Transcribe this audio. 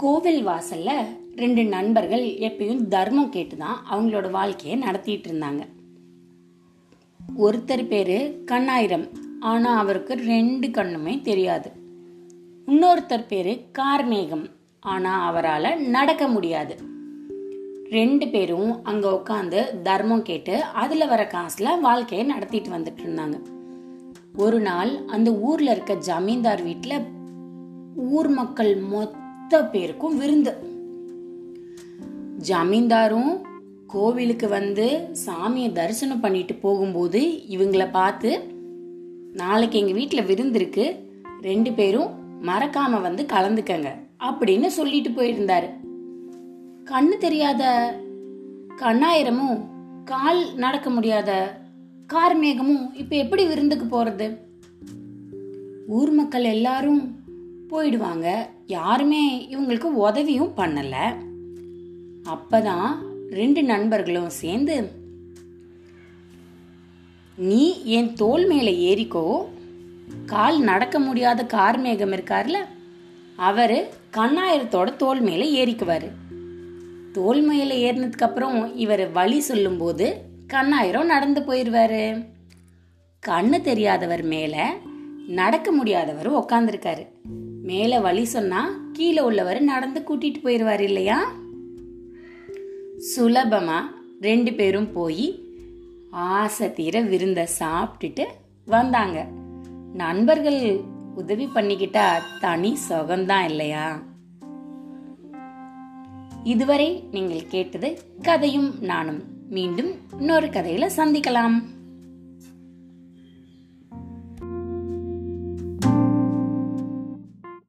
கோவில் வாசல்ல ரெண்டு நண்பர்கள் எப்பயும் தர்மம் கேட்டுதான் அவங்களோட வாழ்க்கையை நடத்திட்டு இருந்தாங்க. ஒருத்தர் பேரு கண்ணாயிரம். ஆனா அவருக்கு ரெண்டு கண்ணுமே தெரியாது. இன்னொருத்தர் பேரு கார்மேகம். ஆனா அவரால் நடக்க முடியாது. ரெண்டு பேரும் அங்க உட்காந்து தர்மம் கேட்டு அதுல வர காசுல வாழ்க்கையை நடத்திட்டு வந்துட்டு இருந்தாங்க. ஒரு நாள் அந்த ஊர்ல இருக்க ஜமீன்தார் வீட்டுல ஊர் மக்கள் மொத்த பேருக்கும் விருந்து. ஜமீன்தாரும் கோவிலுக்கு வந்து சாமியை தரிசனம் பண்ணிட்டு போகும்போது இவங்கள பார்த்து நாளைக்கு எங்க வீட்டில் விருந்திருக்கு ரெண்டு பேரும் மறக்காம வந்து கலந்துக்கங்க. அப்படின்னு சொல்லிட்டு போயிருந்தாரு. கண்ணு தெரியாத கண்ணாயிரமும் கால் நடக்க முடியாத கார்மேகமும் இப்ப எப்படி விருந்துக்கு போறது? ஊர் மக்கள் எல்லாரும் போயிடுவாங்க. யாருமே இவங்களுக்கு உதவியும் பண்ணலை. அப்பதான் ரெண்டு நண்பர்களும் சேர்ந்து நீ என் தோல் மேல ஏறிக்கோ. கால் நடக்க முடியாத கார்மேகம் இருக்கார்ல அவரு கண்ணாயிரத்தோட தோல் மேல ஏறிக்குவாரு. தோல் மேல ஏறினதுக்கு அப்புறம் இவர் வழி சொல்லும்போது கண்ணாயிரம் நடந்து போயிடுவாரு. கண்ணு தெரியாதவர் மேல நடக்க முடியாதவர் உக்காந்துருக்காரு. மேல வழி சொன்னா கீழே உள்ளவர் நடந்து கூட்டிட்டு போயிடுவார் இல்லையா? சுலபமா ரெண்டு பேரும் போய் ஆசை தீர விருந்த சாப்பிட்டுட்டு வந்தாங்க. நண்பர்கள் உதவி பண்ணிக்கிட்டா தனி சுகம்தான் இல்லையா? இதுவரை நீங்கள் கேட்டது கதையும் நானும். மீண்டும் இன்னொரு கதையில சந்திக்கலாம்.